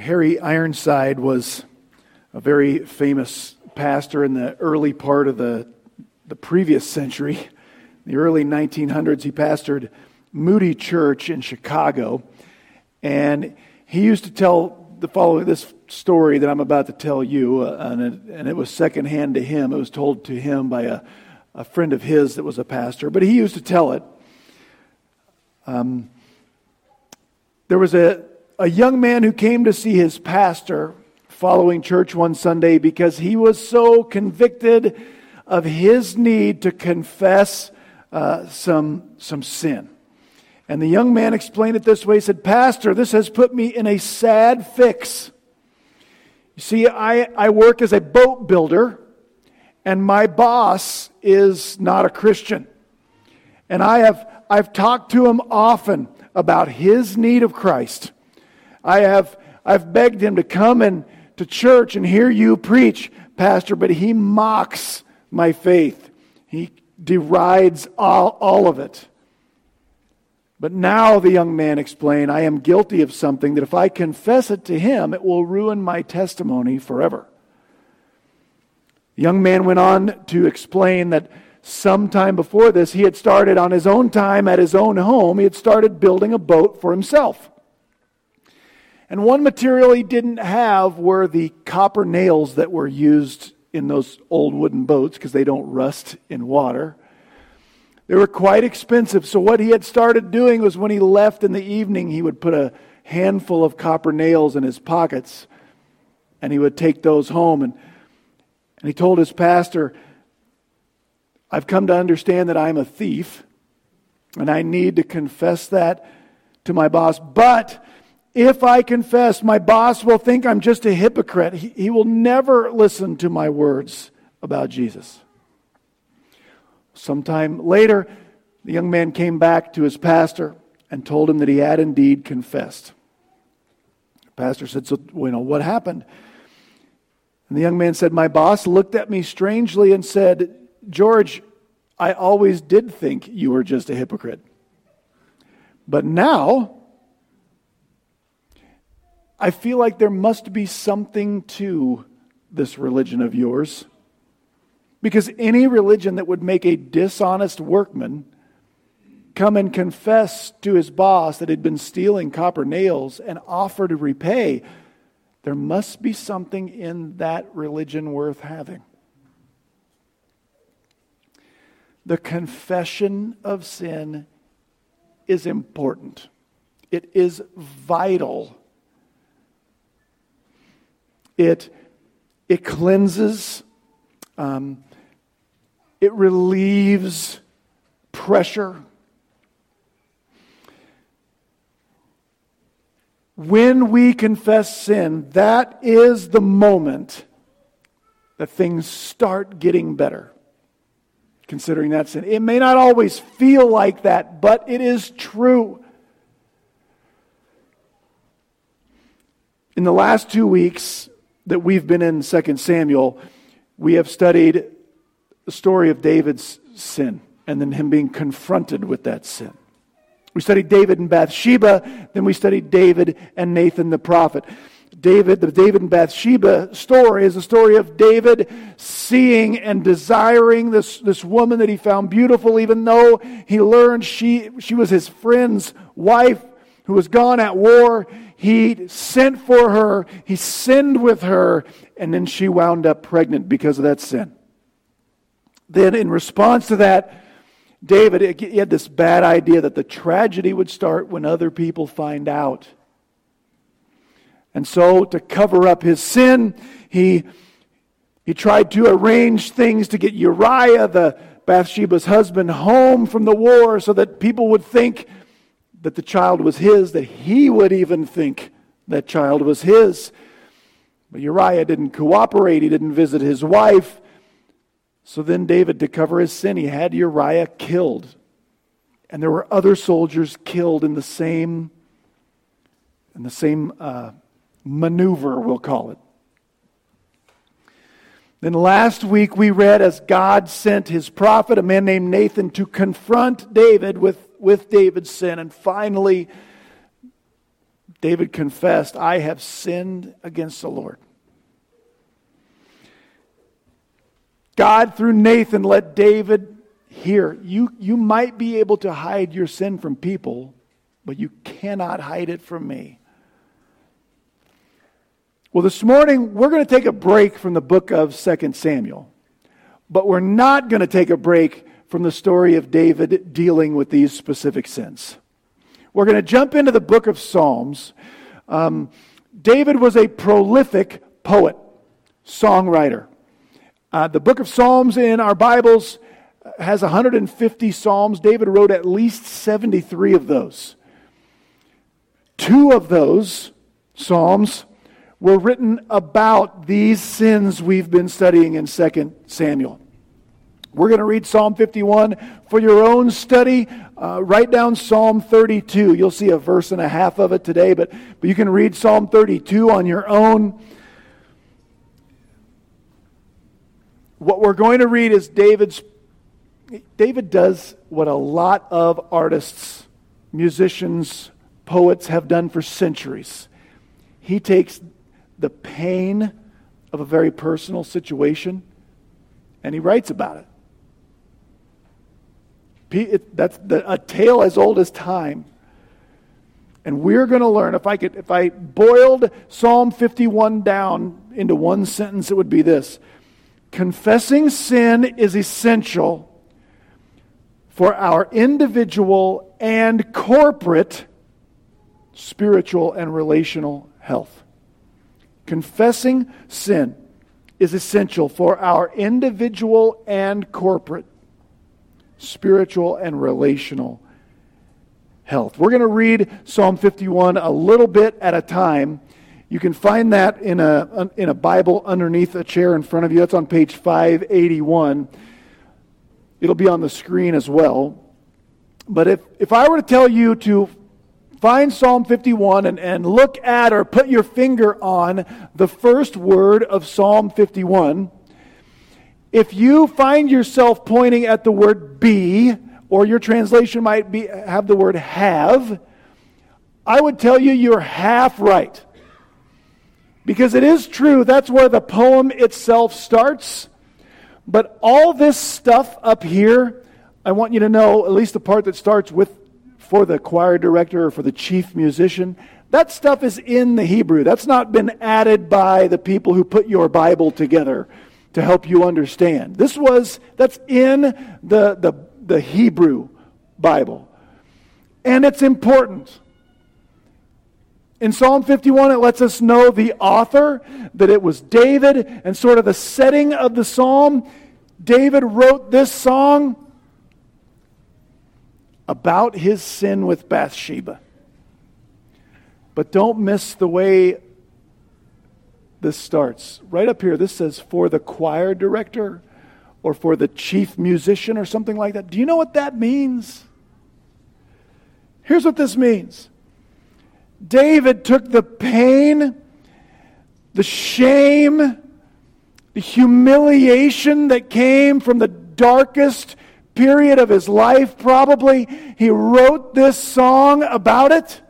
Harry Ironside was a very famous pastor in the early part of the, the previous century. In the early 1900s, he pastored Moody Church in Chicago. And he used to tell the following this story that I'm about to tell you, uh, and, it, and, it, was secondhand to him. It was told to him by a, a friend of his that was a pastor, but he used to tell it. Um, there was a, a young man who came to see his pastor following church one Sunday because he was so convicted of his need to confess uh, some, some sin. And the young man explained it this way He said, Pastor, this has put me in a sad fix. You see, I, I work as a boat builder, and my boss is not a Christian. And I have I've talked to him often about his need of Christ. I have I've begged him to come and to church and hear you preach, Pastor, but he mocks my faith. He derides all, all of it. But now, the young man explained, I am guilty of something that if I confess it to him, it will ruin my testimony forever. The young man went on to explain that sometime before this, he had started on his own time at his own home, he had started building a boat for himself. And one material he didn't have were the copper nails that were used in those old wooden boats because they don't rust in water. They were quite expensive. So, what he had started doing was when he left in the evening, he would put a handful of copper nails in his pockets and he would take those home. And, and he told his pastor, I've come to understand that I'm a thief and I need to confess that to my boss. But if I confess, my boss will think I'm just a hypocrite. He, he will never listen to my words about Jesus. Sometime later, the young man came back to his pastor and told him that he had indeed confessed. The pastor said, So, you know, what happened? And the young man said, My boss looked at me strangely and said, George, I always did think you were just a hypocrite. But now, I feel like there must be something to this religion of yours. Because any religion that would make a dishonest workman come and confess to his boss that he'd been stealing copper nails and offer to repay, there must be something in that religion worth having. The confession of sin is important, it is vital it, it cleanses, um, it relieves pressure. When we confess sin, that is the moment that things start getting better. Considering that sin. It may not always feel like that, but it is true. In the last two weeks, that we've been in 2 Samuel, we have studied the story of David's sin and then him being confronted with that sin. We studied David and Bathsheba, then we studied David and Nathan the prophet. David, the David and Bathsheba story is a story of David seeing and desiring this, this woman that he found beautiful, even though he learned she, she was his friend's wife who was gone at war. He sent for her, he sinned with her, and then she wound up pregnant because of that sin. Then, in response to that, David he had this bad idea that the tragedy would start when other people find out. And so, to cover up his sin, he, he tried to arrange things to get Uriah, the Bathsheba's husband, home from the war so that people would think that the child was his, that he would even think that child was his. But Uriah didn't cooperate, he didn't visit his wife. So then, David, to cover his sin, he had Uriah killed. And there were other soldiers killed in the same, in the same uh, maneuver, we'll call it. Then last week we read as God sent his prophet, a man named Nathan, to confront David with with David's sin. And finally, David confessed, I have sinned against the Lord. God, through Nathan, let David hear you, you might be able to hide your sin from people, but you cannot hide it from me. Well, this morning, we're going to take a break from the book of 2 Samuel, but we're not going to take a break from the story of David dealing with these specific sins. We're going to jump into the book of Psalms. Um, David was a prolific poet, songwriter. Uh, the book of Psalms in our Bibles has 150 Psalms. David wrote at least 73 of those. Two of those Psalms were written about these sins we've been studying in 2 Samuel. We're going to read Psalm 51 for your own study. Uh, write down Psalm 32. You'll see a verse and a half of it today, but, but you can read Psalm 32 on your own. What we're going to read is David's. David does what a lot of artists, musicians, poets have done for centuries. He takes the pain of a very personal situation and he writes about it. That's a tale as old as time. And we're going to learn if I could if I boiled Psalm 51 down into one sentence it would be this. Confessing sin is essential for our individual and corporate spiritual and relational health. Confessing sin is essential for our individual and corporate spiritual and relational health. We're going to read Psalm 51 a little bit at a time. You can find that in a, in a Bible underneath a chair in front of you. That's on page 581. It'll be on the screen as well. But if, if I were to tell you to find Psalm 51 and, and look at or put your finger on the first word of Psalm 51, if you find yourself pointing at the word be, or your translation might be, have the word have, I would tell you you're half right. Because it is true, that's where the poem itself starts. But all this stuff up here, I want you to know, at least the part that starts with for the choir director or for the chief musician, that stuff is in the Hebrew. That's not been added by the people who put your Bible together to help you understand. This was, that's in the, the, the Hebrew Bible. And it's important. In Psalm 51, it lets us know the author, that it was David, and sort of the setting of the psalm. David wrote this song about his sin with Bathsheba. But don't miss the way this starts. Right up here, this says for the choir director or for the chief musician or something like that. Do you know what that means? Here's what this means David took the pain, the shame, the humiliation that came from the darkest period of his life, probably. He wrote this song about it,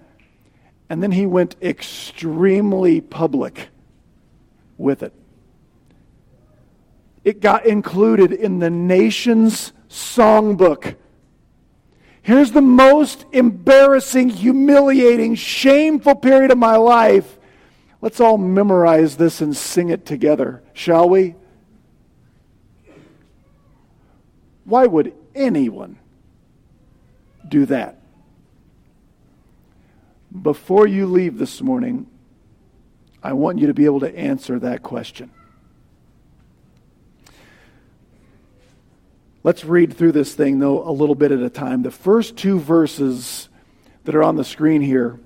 and then he went extremely public with it. It got included in the nation's songbook. Here's the most embarrassing, humiliating, shameful period of my life. Let's all memorize this and sing it together, shall we? Why would anyone do that? Before you leave this morning, I want you to be able to answer that question. Let's read through this thing, though, a little bit at a time. The first two verses that are on the screen here,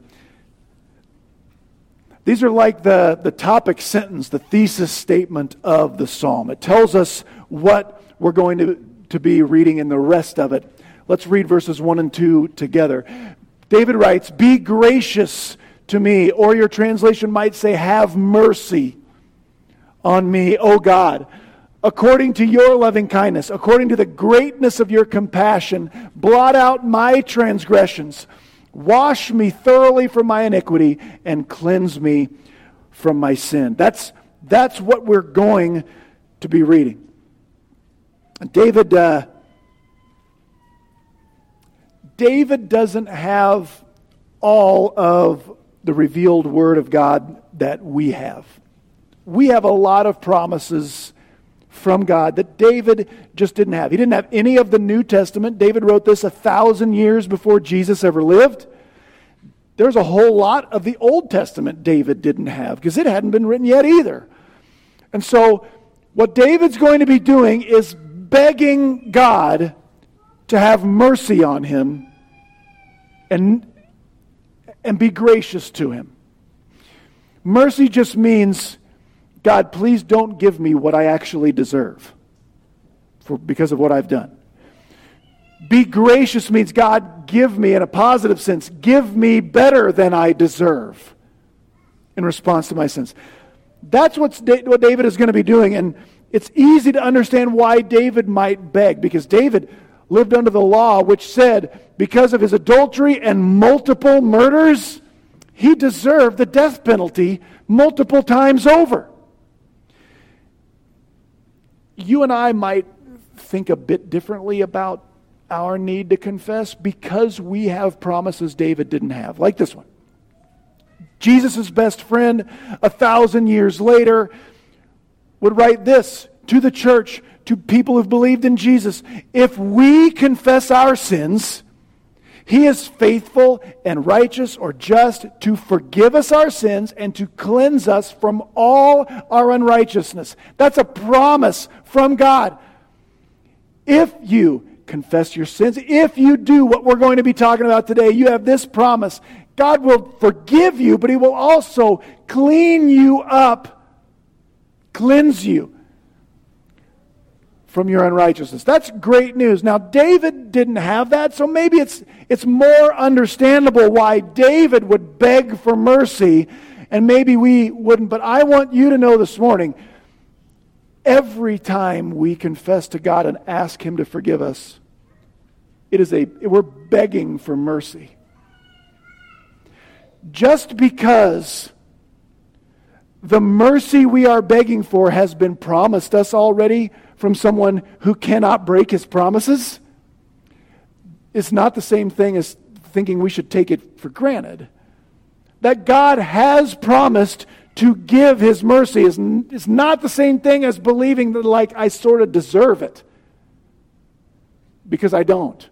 these are like the, the topic sentence, the thesis statement of the psalm. It tells us what we're going to, to be reading in the rest of it. Let's read verses 1 and 2 together. David writes, Be gracious to me. Or your translation might say, Have mercy on me, O God. According to your loving kindness, according to the greatness of your compassion, blot out my transgressions. Wash me thoroughly from my iniquity and cleanse me from my sin. That's, that's what we're going to be reading. David, uh, David doesn't have all of the revealed word of God that we have. We have a lot of promises from God that David just didn't have. He didn't have any of the New Testament. David wrote this a thousand years before Jesus ever lived. There's a whole lot of the Old Testament David didn't have because it hadn't been written yet either. And so, what David's going to be doing is begging God to have mercy on him and, and be gracious to him. Mercy just means God, please don't give me what I actually deserve for, because of what I've done. Be gracious means, God, give me, in a positive sense, give me better than I deserve in response to my sins. That's what's, what David is going to be doing. And it's easy to understand why David might beg, because David lived under the law which said, because of his adultery and multiple murders, he deserved the death penalty multiple times over you and I might think a bit differently about our need to confess because we have promises David didn't have, like this one. Jesus' best friend, a thousand years later, would write this to the church, to people who've believed in Jesus. If we confess our sins, he is faithful and righteous or just to forgive us our sins and to cleanse us from all our unrighteousness. That's a promise from God. If you confess your sins, if you do what we're going to be talking about today, you have this promise. God will forgive you, but He will also clean you up, cleanse you from your unrighteousness. That's great news. Now, David didn't have that, so maybe it's, it's more understandable why David would beg for mercy, and maybe we wouldn't. But I want you to know this morning every time we confess to God and ask Him to forgive us, it is a, we're begging for mercy. Just because the mercy we are begging for has been promised us already from someone who cannot break his promises is not the same thing as thinking we should take it for granted. That God has promised to give his mercy is, is not the same thing as believing that, like, I sort of deserve it. Because I don't.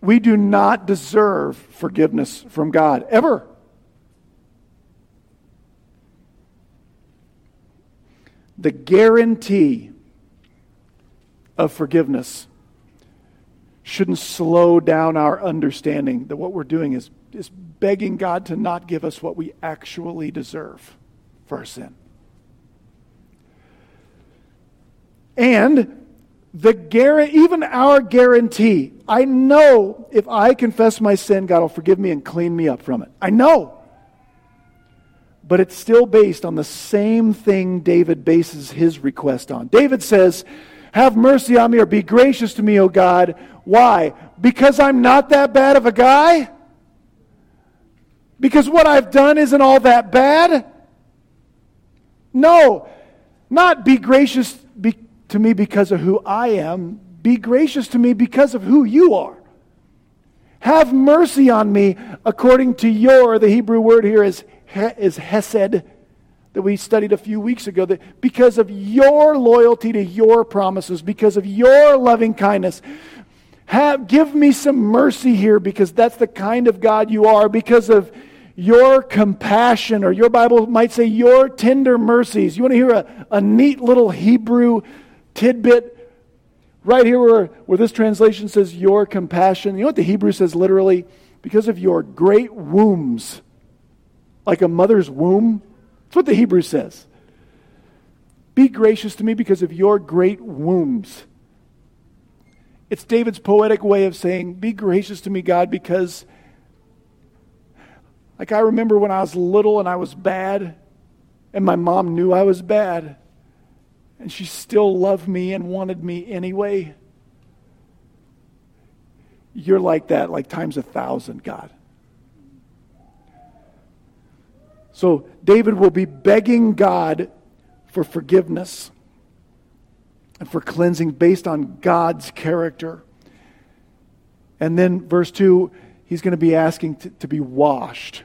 We do not deserve forgiveness from God, ever. The guarantee of forgiveness shouldn't slow down our understanding that what we're doing is, is begging God to not give us what we actually deserve for our sin. And the guarantee, even our guarantee, I know if I confess my sin, God will forgive me and clean me up from it. I know but it's still based on the same thing David bases his request on. David says, Have mercy on me or be gracious to me, O God. Why? Because I'm not that bad of a guy? Because what I've done isn't all that bad? No, not be gracious to me because of who I am. Be gracious to me because of who you are. Have mercy on me according to your, the Hebrew word here is is Hesed that we studied a few weeks ago. That because of your loyalty to your promises, because of your loving kindness, have, give me some mercy here because that's the kind of God you are. Because of your compassion, or your Bible might say your tender mercies. You want to hear a, a neat little Hebrew tidbit? Right here, where, where this translation says your compassion. You know what the Hebrew says literally? Because of your great wombs like a mother's womb. That's what the Hebrew says. Be gracious to me because of your great wombs. It's David's poetic way of saying, Be gracious to me, God, because, like, I remember when I was little and I was bad, and my mom knew I was bad, and she still loved me and wanted me anyway. you're like that, like times a thousand, God. So David will be begging God for forgiveness and for cleansing based on God's character. And then, verse 2, he's going to be asking to, to be washed,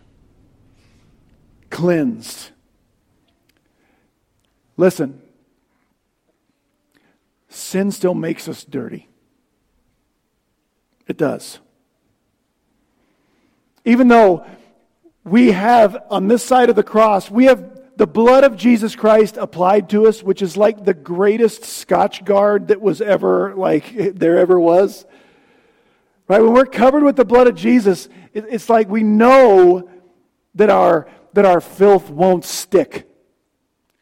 cleansed. Listen, sin still makes us dirty. It does. Even though we have on this side of the cross, we have the blood of Jesus Christ applied to us, which is like the greatest Scotchgard that was ever, like, there ever was. Right? When we're covered with the blood of Jesus, it's like we know that our, that our filth won't stick.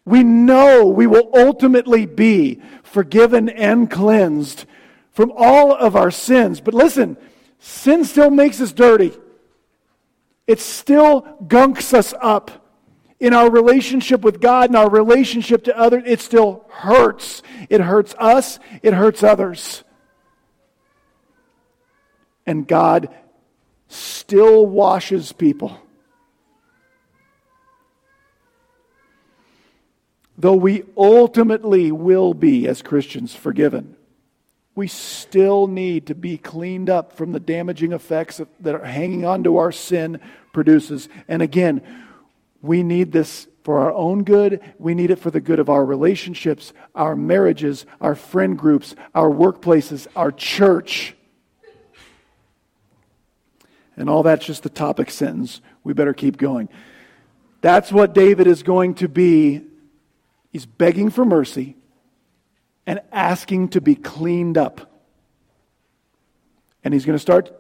We know we will ultimately be forgiven and cleansed from all of our sins. But listen, sin still makes us dirty. It still gunks us up in our relationship with God and our relationship to others. It still hurts. It hurts us, it hurts others. And God still washes people. Though we ultimately will be, as Christians, forgiven, we still need to be cleaned up from the damaging effects that are hanging on to our sin produces. And again, we need this for our own good. We need it for the good of our relationships, our marriages, our friend groups, our workplaces, our church. And all that's just the topic sentence. We better keep going. That's what David is going to be. He's begging for mercy and asking to be cleaned up. And he's going to start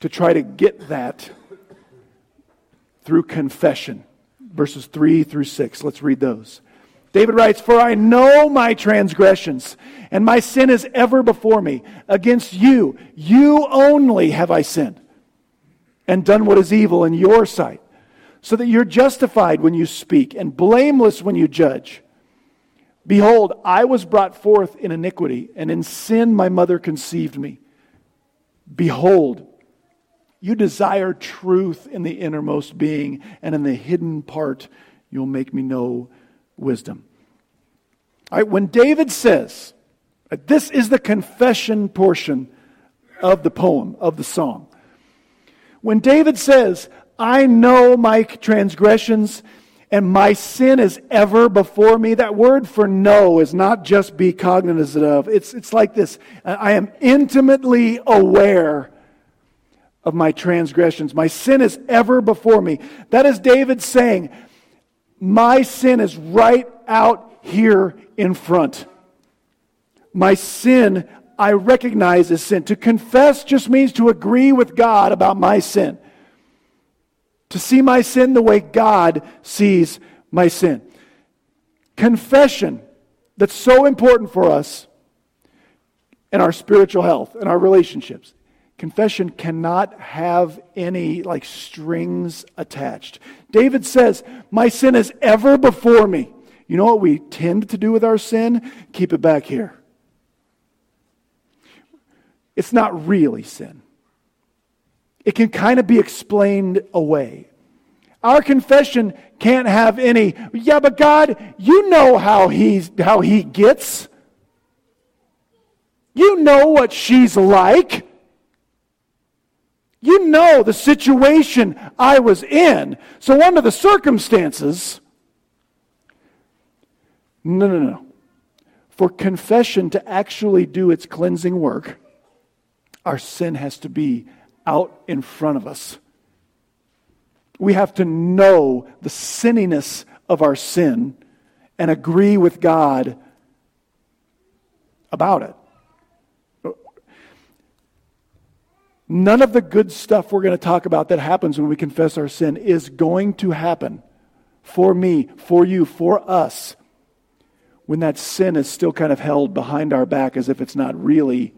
to try to get that through confession. Verses 3 through 6. Let's read those. David writes, For I know my transgressions, and my sin is ever before me. Against you, you only have I sinned, and done what is evil in your sight, so that you're justified when you speak, and blameless when you judge. Behold, I was brought forth in iniquity, and in sin my mother conceived me. Behold, you desire truth in the innermost being, and in the hidden part you'll make me know wisdom. All right, when David says, this is the confession portion of the poem, of the song. When David says, I know my transgressions and my sin is ever before me, that word for know is not just be cognizant of. It's, it's like this I am intimately aware of my transgressions. My sin is ever before me. That is David saying, My sin is right out here in front. My sin, I recognize as sin. To confess just means to agree with God about my sin. To see my sin the way God sees my sin. Confession, that's so important for us in our spiritual health and our relationships. Confession cannot have any like strings attached. David says, My sin is ever before me. You know what we tend to do with our sin? Keep it back here. It's not really sin, it can kind of be explained away. Our confession can't have any, yeah, but God, you know how, he's, how he gets. You know what she's like. You know the situation I was in. So, under the circumstances, no, no, no. For confession to actually do its cleansing work, our sin has to be out in front of us. We have to know the sinniness of our sin and agree with God about it. None of the good stuff we're going to talk about that happens when we confess our sin is going to happen for me, for you, for us, when that sin is still kind of held behind our back as if it's not really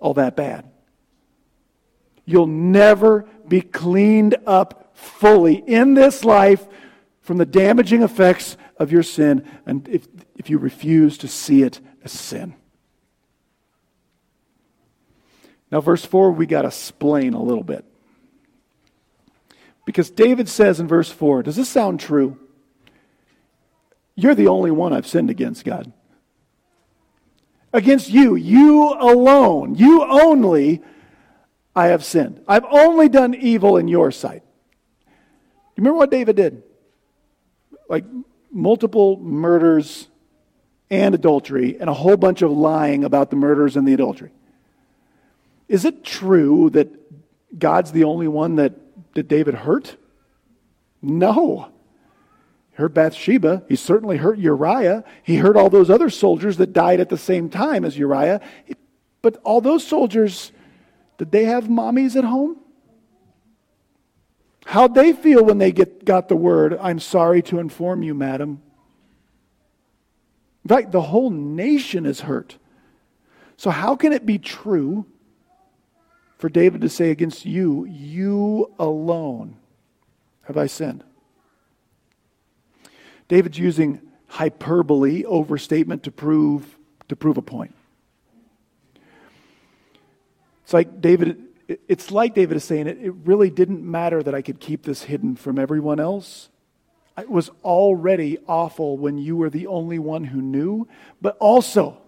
all that bad. You'll never be cleaned up fully in this life from the damaging effects of your sin and if, if you refuse to see it as sin. Now, verse 4, we got to explain a little bit. Because David says in verse 4, does this sound true? You're the only one I've sinned against, God. Against you, you alone, you only, I have sinned. I've only done evil in your sight. You remember what David did? Like multiple murders and adultery, and a whole bunch of lying about the murders and the adultery. Is it true that God's the only one that, that David hurt? No. He hurt Bathsheba. He certainly hurt Uriah. He hurt all those other soldiers that died at the same time as Uriah. But all those soldiers, did they have mommies at home? How'd they feel when they get, got the word, I'm sorry to inform you, madam? In fact, the whole nation is hurt. So, how can it be true for David to say against you, you alone have I sinned? David's using hyperbole, overstatement to prove, to prove a point. It's like David, it's like David is saying it, it really didn't matter that I could keep this hidden from everyone else. It was already awful when you were the only one who knew, but also,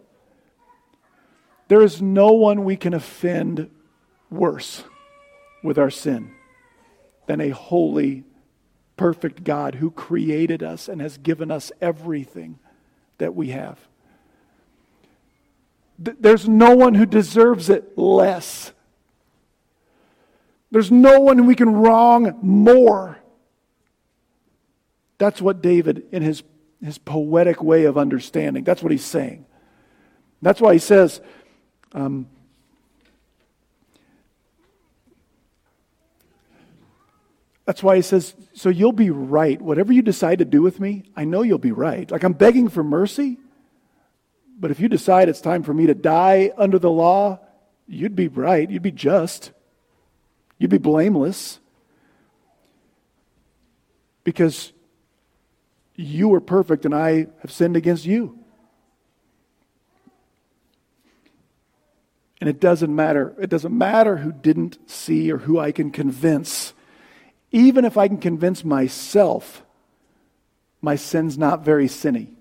there is no one we can offend worse with our sin than a holy, perfect God who created us and has given us everything that we have. There's no one who deserves it less. There's no one we can wrong more. That's what David, in his, his poetic way of understanding, that's what he's saying. That's why he says, um, That's why he says, So you'll be right. Whatever you decide to do with me, I know you'll be right. Like I'm begging for mercy, but if you decide it's time for me to die under the law, you'd be right. You'd be just. You'd be blameless. Because you are perfect and I have sinned against you. And it doesn't matter. It doesn't matter who didn't see or who I can convince even if I can convince myself my sin's not very sinny,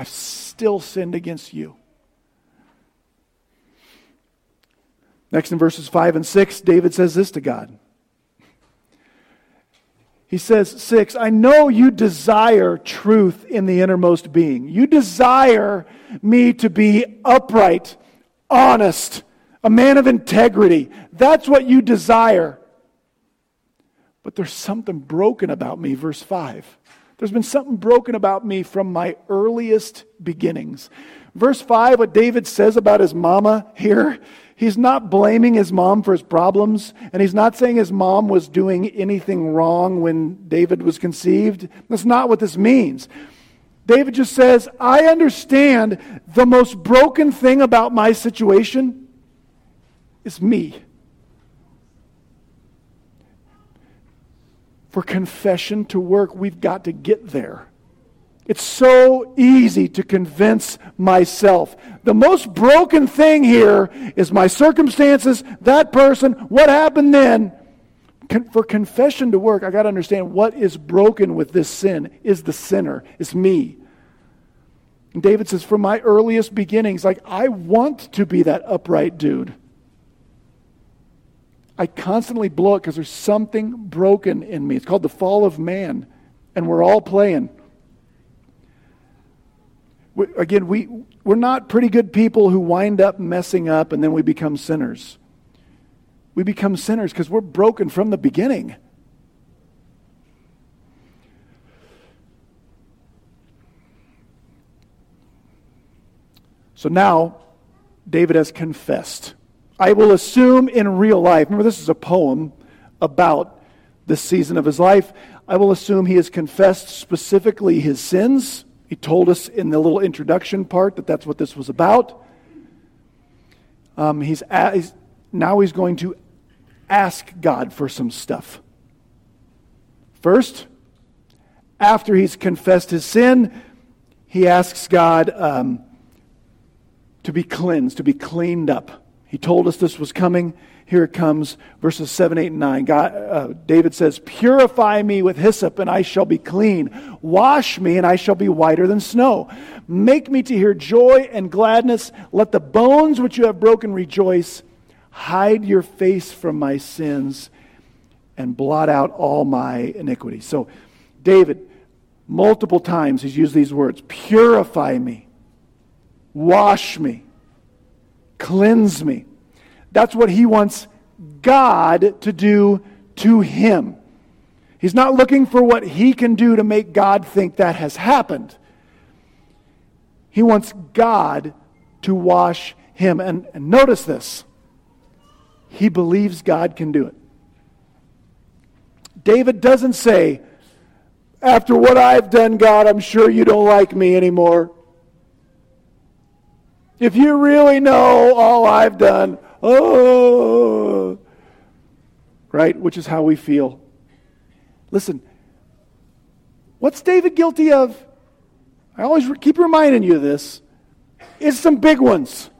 I've still sinned against you. Next in verses 5 and 6, David says this to God. He says, 6, I know you desire truth in the innermost being. You desire me to be upright, honest, a man of integrity. That's what you desire. But there's something broken about me, verse 5. There's been something broken about me from my earliest beginnings. Verse 5, what David says about his mama here, he's not blaming his mom for his problems, and he's not saying his mom was doing anything wrong when David was conceived. That's not what this means. David just says, I understand the most broken thing about my situation is me. For confession to work, we've got to get there. It's so easy to convince myself. The most broken thing here is my circumstances, that person, what happened then. For confession to work, I got to understand what is broken with this sin is the sinner, it's me. And David says, from my earliest beginnings, like I want to be that upright dude. I constantly blow it because there's something broken in me. It's called the fall of man, and we're all playing. We, again, we, we're not pretty good people who wind up messing up and then we become sinners. We become sinners because we're broken from the beginning. So now, David has confessed. I will assume in real life, remember, this is a poem about this season of his life. I will assume he has confessed specifically his sins. He told us in the little introduction part that that's what this was about. Um, he's, he's now he's going to ask God for some stuff. First, after he's confessed his sin, he asks God um, to be cleansed, to be cleaned up. He told us this was coming. Here it comes, verses 7, 8, and 9. God, uh, David says, Purify me with hyssop, and I shall be clean. Wash me, and I shall be whiter than snow. Make me to hear joy and gladness. Let the bones which you have broken rejoice. Hide your face from my sins, and blot out all my iniquities. So, David, multiple times, he's used these words Purify me, wash me, cleanse me. That's what he wants God to do to him. He's not looking for what he can do to make God think that has happened. He wants God to wash him. And, and notice this he believes God can do it. David doesn't say, After what I've done, God, I'm sure you don't like me anymore. If you really know all I've done, oh, right? Which is how we feel. Listen, what's David guilty of? I always keep reminding you of this. It's some big ones,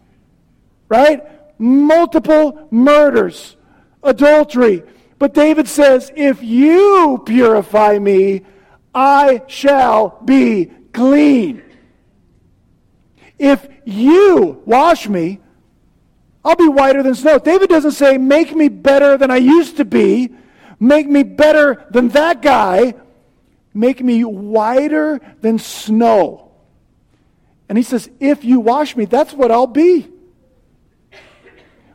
right? Multiple murders, adultery. But David says, if you purify me, I shall be clean. If you wash me, I'll be whiter than snow. David doesn't say, make me better than I used to be, make me better than that guy, make me whiter than snow. And he says, if you wash me, that's what I'll be.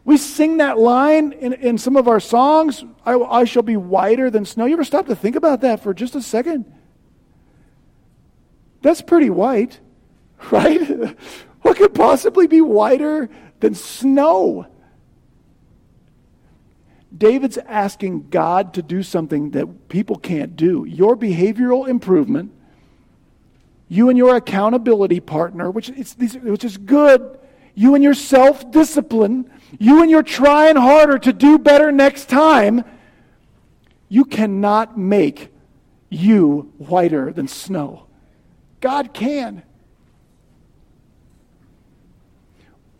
We sing that line in, in some of our songs, I, I shall be whiter than snow. You ever stop to think about that for just a second? That's pretty white, right? what could possibly be whiter than snow. David's asking God to do something that people can't do. Your behavioral improvement, you and your accountability partner, which is, which is good, you and your self discipline, you and your trying harder to do better next time, you cannot make you whiter than snow. God can.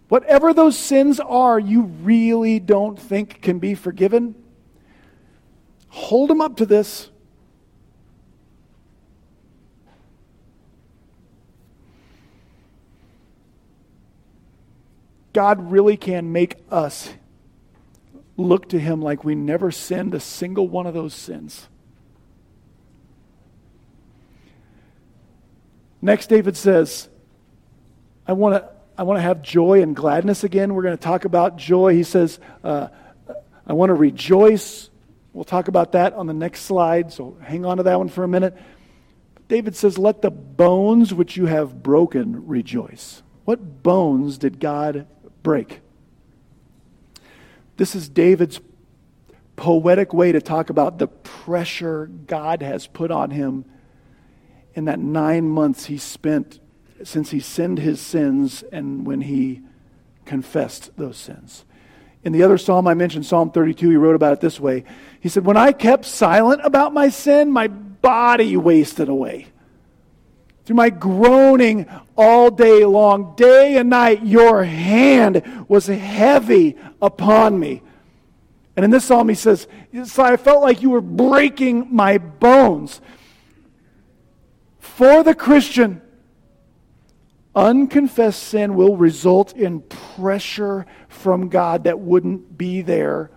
Whatever those sins are you really don't think can be forgiven, hold them up to this. God really can make us look to Him like we never sinned a single one of those sins. Next, David says, I want to I want to have joy and gladness again. We're going to talk about joy. He says, uh, I want to rejoice. We'll talk about that on the next slide, so hang on to that one for a minute. David says, Let the bones which you have broken rejoice. What bones did God break? This is David's poetic way to talk about the pressure God has put on him in that nine months he spent since he sinned his sins and when he confessed those sins. In the other psalm I mentioned, Psalm 32, he wrote about it this way. He said, When I kept silent about my sin, my body wasted away. Through my groaning all day long, day and night, your hand was heavy upon me. And in this psalm, he says, I felt like you were breaking my bones. For the Christian, Unconfessed sin will result in pressure from God that wouldn't be there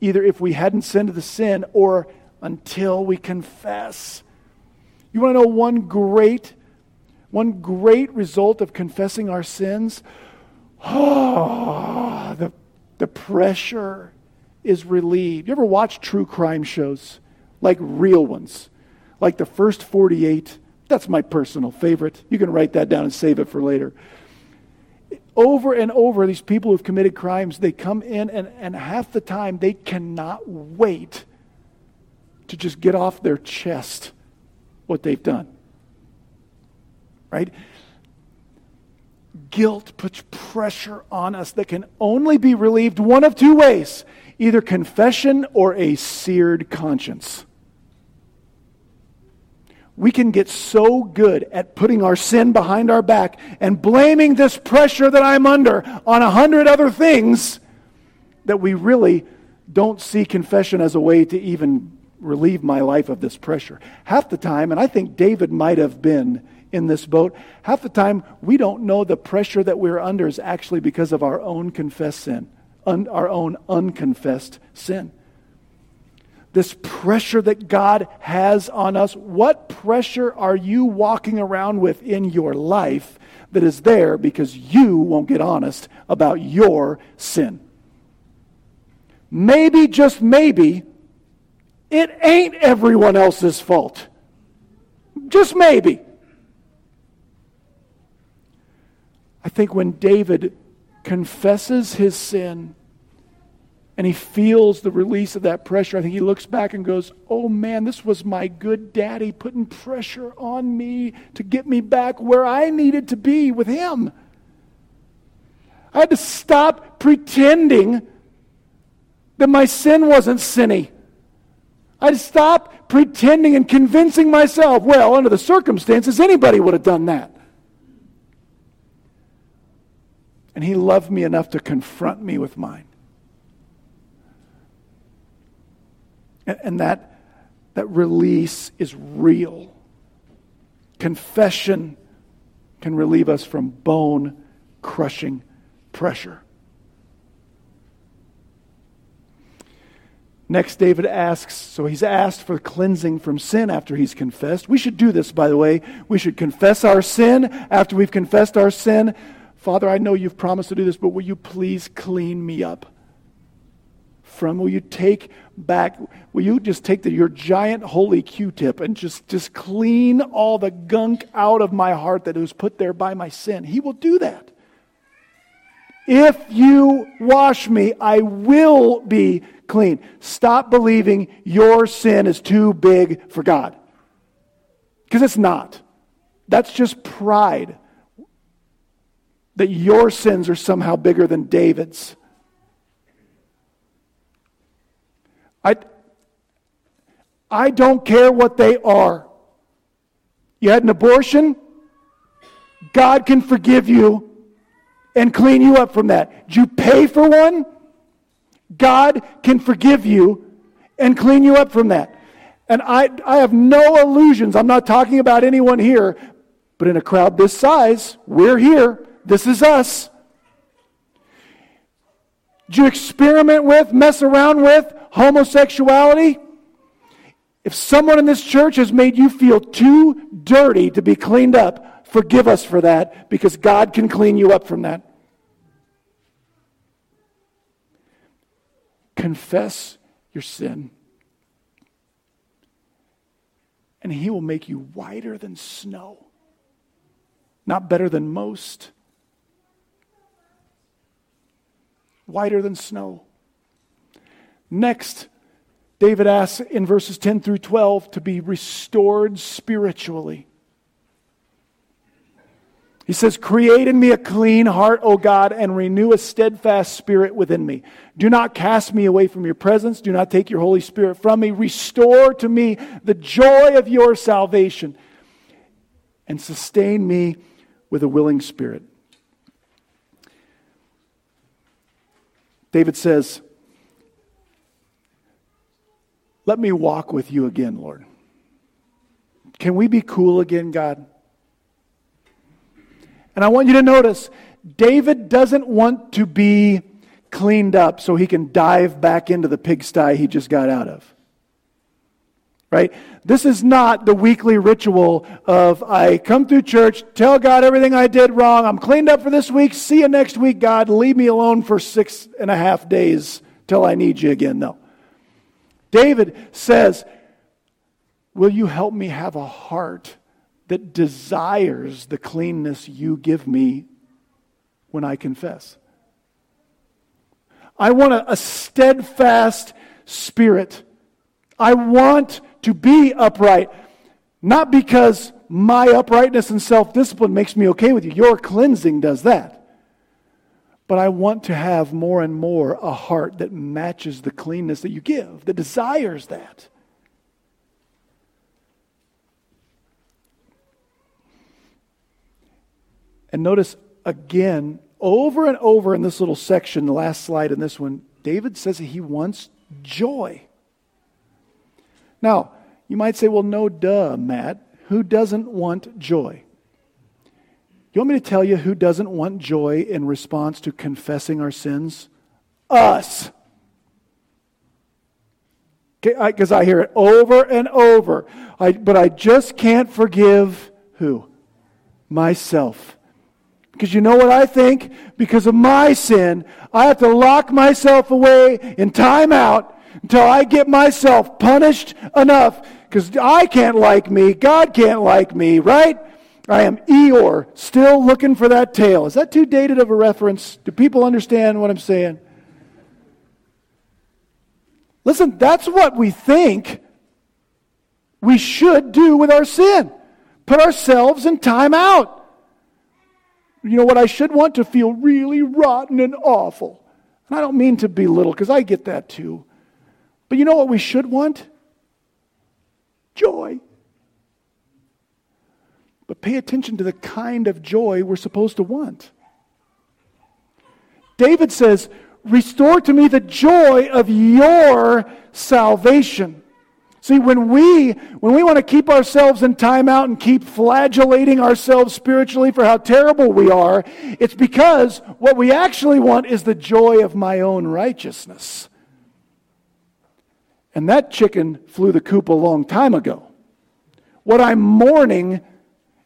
either if we hadn't sinned the sin or until we confess. You want to know one great one great result of confessing our sins? Oh, the, the pressure is relieved. You ever watch true crime shows? Like real ones? Like the first 48 that's my personal favorite. You can write that down and save it for later. Over and over, these people who've committed crimes, they come in, and, and half the time they cannot wait to just get off their chest what they've done. Right? Guilt puts pressure on us that can only be relieved one of two ways either confession or a seared conscience we can get so good at putting our sin behind our back and blaming this pressure that I'm under on a hundred other things that we really don't see confession as a way to even relieve my life of this pressure. Half the time, and I think David might have been in this boat, half the time we don't know the pressure that we're under is actually because of our own confessed sin, un, our own unconfessed sin. This pressure that God has on us, what pressure are you walking around with in your life that is there because you won't get honest about your sin? Maybe, just maybe, it ain't everyone else's fault. Just maybe. I think when David confesses his sin and he feels the release of that pressure, I think he looks back and goes, Oh man, this was my good daddy putting pressure on me to get me back where I needed to be with him. I had to stop pretending that my sin wasn't sinny. I'd stop pretending and convincing myself, well, under the circumstances, anybody would have done that. And he loved me enough to confront me with mine. And, and that, that release is real. Confession can relieve us from bone crushing pressure. Next, David asks, so he's asked for cleansing from sin after he's confessed. We should do this, by the way. We should confess our sin after we've confessed our sin. Father, I know you've promised to do this, but will you please clean me up? From, will you take back, will you just take the, your giant holy Q-tip and just, just clean all the gunk out of my heart that was put there by my sin? He will do that. If you wash me, I will be clean. Stop believing your sin is too big for God. Because it's not. That's just pride. That your sins are somehow bigger than David's. I, I don't care what they are. You had an abortion, God can forgive you and clean you up from that. Did you pay for one? God can forgive you and clean you up from that. And I, I have no illusions. I'm not talking about anyone here, but in a crowd this size, we're here. This is us. Do you experiment with, mess around with homosexuality? If someone in this church has made you feel too dirty to be cleaned up, forgive us for that because God can clean you up from that. Confess your sin. And he will make you whiter than snow. Not better than most. Whiter than snow. Next, David asks in verses 10 through 12 to be restored spiritually. He says, Create in me a clean heart, O God, and renew a steadfast spirit within me. Do not cast me away from your presence. Do not take your Holy Spirit from me. Restore to me the joy of your salvation and sustain me with a willing spirit. David says, Let me walk with you again, Lord. Can we be cool again, God? And I want you to notice David doesn't want to be cleaned up so he can dive back into the pigsty he just got out of. Right? This is not the weekly ritual of I come through church, tell God everything I did wrong, I'm cleaned up for this week, see you next week, God, leave me alone for six and a half days till I need you again. No. David says, Will you help me have a heart that desires the cleanness you give me when I confess. I want a, a steadfast spirit. I want to be upright, not because my uprightness and self discipline makes me okay with you. Your cleansing does that. But I want to have more and more a heart that matches the cleanness that you give, that desires that. And notice again, over and over in this little section, the last slide in this one, David says that he wants joy. Now, you might say, well, no, duh, Matt. Who doesn't want joy? You want me to tell you who doesn't want joy in response to confessing our sins? Us. Because I hear it over and over. I, but I just can't forgive who? Myself. Because you know what I think? Because of my sin, I have to lock myself away in time out until I get myself punished enough. Because I can't like me, God can't like me, right? I am Eeyore, still looking for that tail. Is that too dated of a reference? Do people understand what I'm saying? Listen, that's what we think we should do with our sin. Put ourselves in time out. You know what I should want? To feel really rotten and awful. And I don't mean to belittle, because I get that too. But you know what we should want? Joy. But pay attention to the kind of joy we're supposed to want. David says, Restore to me the joy of your salvation. See, when we, when we want to keep ourselves in timeout and keep flagellating ourselves spiritually for how terrible we are, it's because what we actually want is the joy of my own righteousness. And that chicken flew the coop a long time ago. What I'm mourning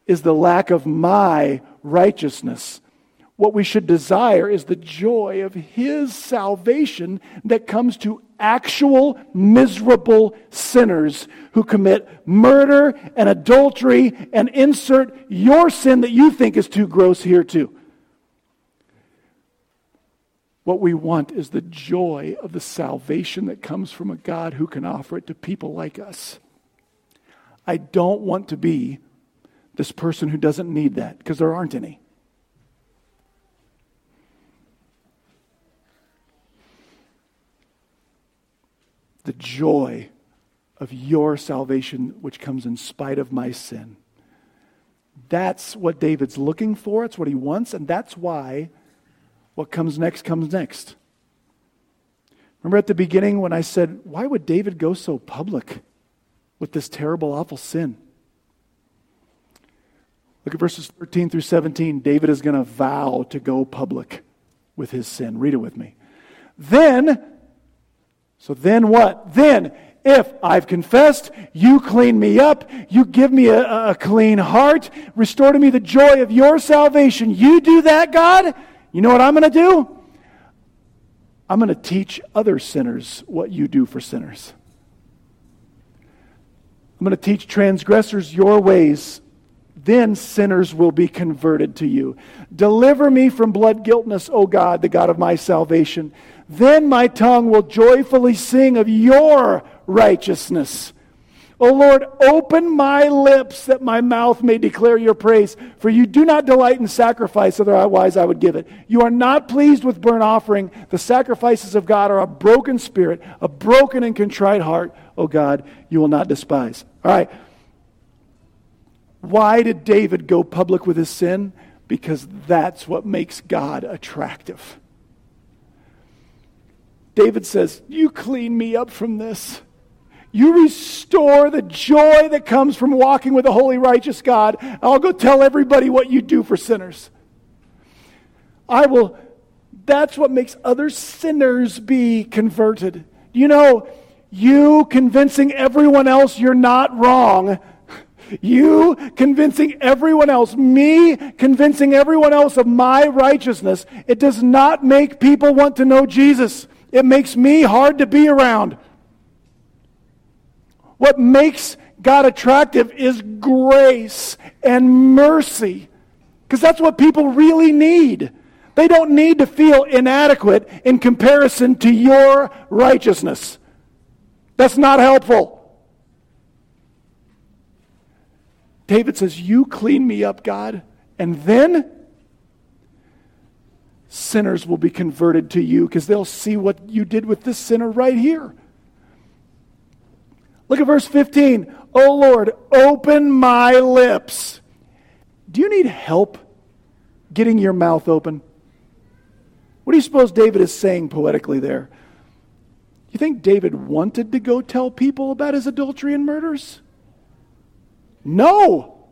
is the lack of my righteousness what we should desire is the joy of His salvation that comes to actual miserable sinners who commit murder and adultery and insert your sin that you think is too gross here, too. What we want is the joy of the salvation that comes from a God who can offer it to people like us. I don't want to be this person who doesn't need that because there aren't any. the joy of your salvation, which comes in spite of my sin. That's what David's looking for. It's what he wants, and that's why what comes next comes next. Remember at the beginning when I said, Why would David go so public with this terrible, awful sin? Look at verses 13 through 17. David is going to vow to go public with his sin. Read it with me. Then so then what? Then, if I've confessed, you clean me up, you give me a, a, clean heart, restore to me the joy of your salvation. You do that, God, you know what I'm going to do? I'm going to teach other sinners what you do for sinners. I'm going to teach transgressors your ways. Then sinners will be converted to you. Deliver me from blood guiltness, O God, the God of my salvation. Then my tongue will joyfully sing of your righteousness. O Lord, open my lips that my mouth may declare your praise. For you do not delight in sacrifice, otherwise I would give it. You are not pleased with burnt offering. The sacrifices of God are a broken spirit, a broken and contrite heart. O God, you will not despise. All right. Why did David go public with his sin? Because that's what makes God attractive. David says, You clean me up from this. You restore the joy that comes from walking with a holy, righteous God. I'll go tell everybody what you do for sinners. I will, that's what makes other sinners be converted. You know, you convincing everyone else you're not wrong you convincing everyone else, me convincing everyone else of my righteousness, it does not make people want to know Jesus. It makes me hard to be around. What makes God attractive is grace and mercy. Because that's what people really need. They don't need to feel inadequate in comparison to your righteousness. That's not helpful. David says, You clean me up, God, and then sinners will be converted to you because they'll see what you did with this sinner right here. Look at verse 15. Oh Lord, open my lips. Do you need help getting your mouth open? What do you suppose David is saying poetically there? You think David wanted to go tell people about his adultery and murders? No.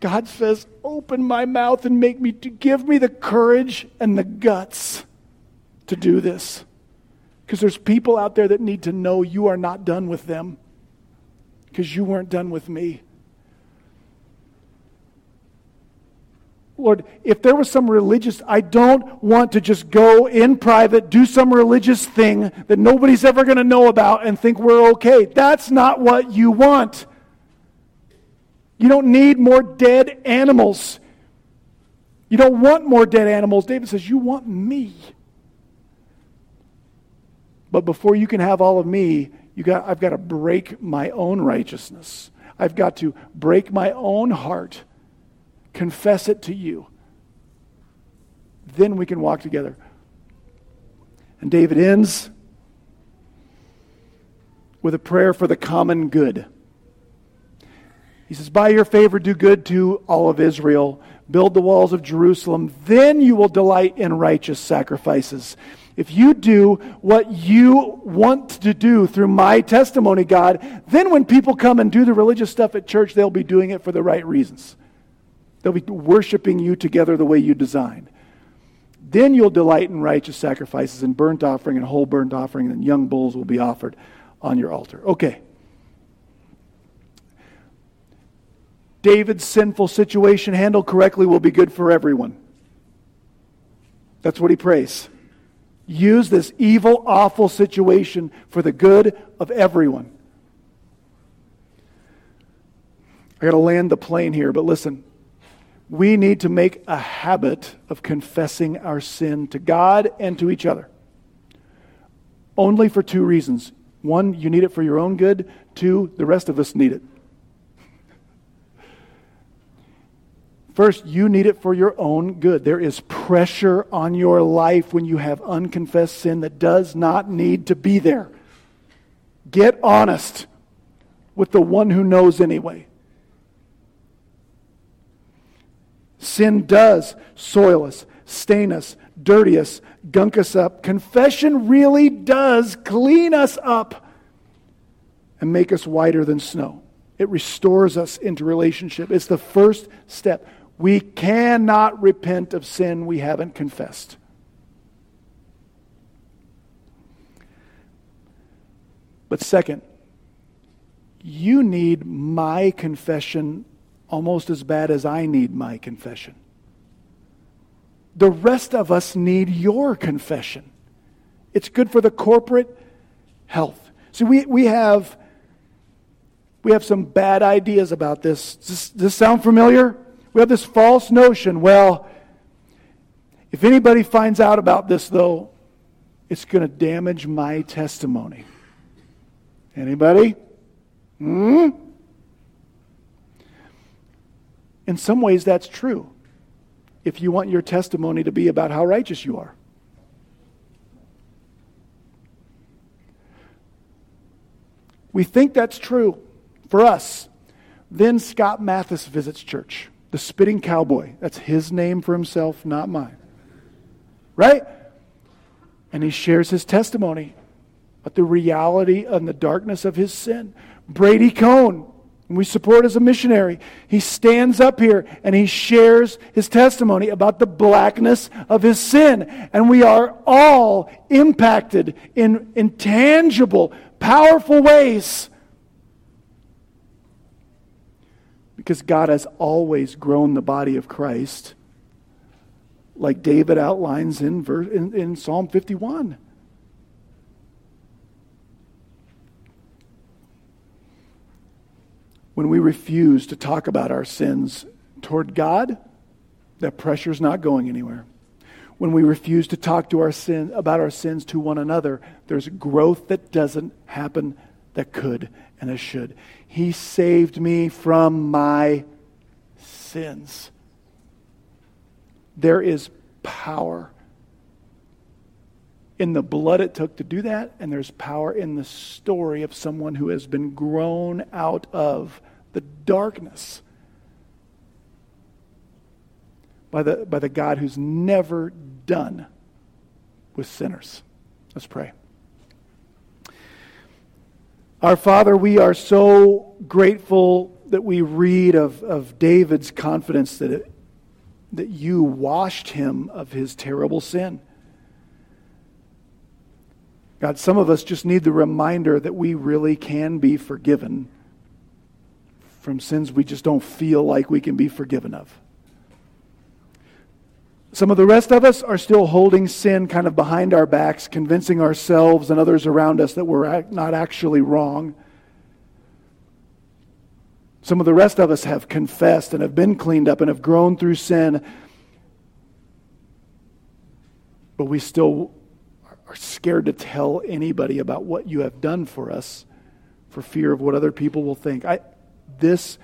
God says, Open my mouth and make me, to give me the courage and the guts to do this. Because there's people out there that need to know you are not done with them because you weren't done with me. Lord, if there was some religious, I don't want to just go in private, do some religious thing that nobody's ever going to know about and think we're okay. That's not what you want. You don't need more dead animals. You don't want more dead animals. David says, You want me. But before you can have all of me, you got, I've got to break my own righteousness. I've got to break my own heart, confess it to you. Then we can walk together. And David ends with a prayer for the common good. He says, By your favor, do good to all of Israel. Build the walls of Jerusalem. Then you will delight in righteous sacrifices. If you do what you want to do through my testimony, God, then when people come and do the religious stuff at church, they'll be doing it for the right reasons. They'll be worshiping you together the way you designed. Then you'll delight in righteous sacrifices and burnt offering and whole burnt offering, and young bulls will be offered on your altar. Okay. David's sinful situation handled correctly will be good for everyone. That's what he prays. Use this evil, awful situation for the good of everyone. I got to land the plane here, but listen. We need to make a habit of confessing our sin to God and to each other. Only for two reasons. One, you need it for your own good. Two, the rest of us need it. First, you need it for your own good. There is pressure on your life when you have unconfessed sin that does not need to be there. Get honest with the one who knows anyway. Sin does soil us, stain us, dirty us, gunk us up. Confession really does clean us up and make us whiter than snow. It restores us into relationship. It's the first step. We cannot repent of sin we haven't confessed. But second, you need my confession almost as bad as I need my confession. The rest of us need your confession. It's good for the corporate health. See, we, we have we have some bad ideas about this. Does this, does this sound familiar? We have this false notion well, if anybody finds out about this, though, it's going to damage my testimony. Anybody? Hmm? In some ways, that's true. If you want your testimony to be about how righteous you are. We think that's true for us. Then Scott Mathis visits church the spitting cowboy. That's his name for himself, not mine. Right? And he shares his testimony about the reality and the darkness of his sin. Brady Cone, we support as a missionary, he stands up here and he shares his testimony about the blackness of his sin. And we are all impacted in intangible, powerful ways Because God has always grown the body of Christ, like David outlines in, in, in Psalm 51. When we refuse to talk about our sins toward God, that pressure is not going anywhere. When we refuse to talk to our sin, about our sins to one another, there's growth that doesn't happen that could and that should. He saved me from my sins. There is power in the blood it took to do that, and there's power in the story of someone who has been grown out of the darkness by the, by the God who's never done with sinners. Let's pray. Our Father, we are so grateful that we read of, of David's confidence that, it, that you washed him of his terrible sin. God, some of us just need the reminder that we really can be forgiven from sins we just don't feel like we can be forgiven of. Some of the rest of us are still holding sin kind of behind our backs, convincing ourselves and others around us that we're not actually wrong. Some of the rest of us have confessed and have been cleaned up and have grown through sin, but we still are scared to tell anybody about what you have done for us for fear of what other people will think. I, this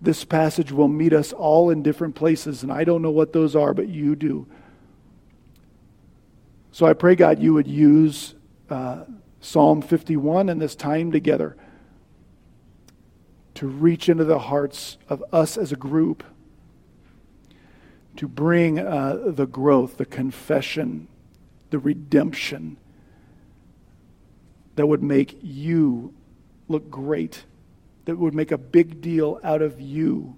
this passage will meet us all in different places, and I don't know what those are, but you do. So I pray, God, you would use uh, Psalm 51 and this time together to reach into the hearts of us as a group, to bring uh, the growth, the confession, the redemption that would make you look great that would make a big deal out of you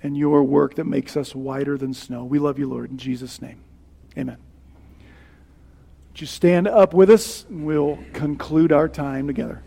and your work that makes us whiter than snow. We love you, Lord, in Jesus' name. Amen. Would you stand up with us and we'll conclude our time together?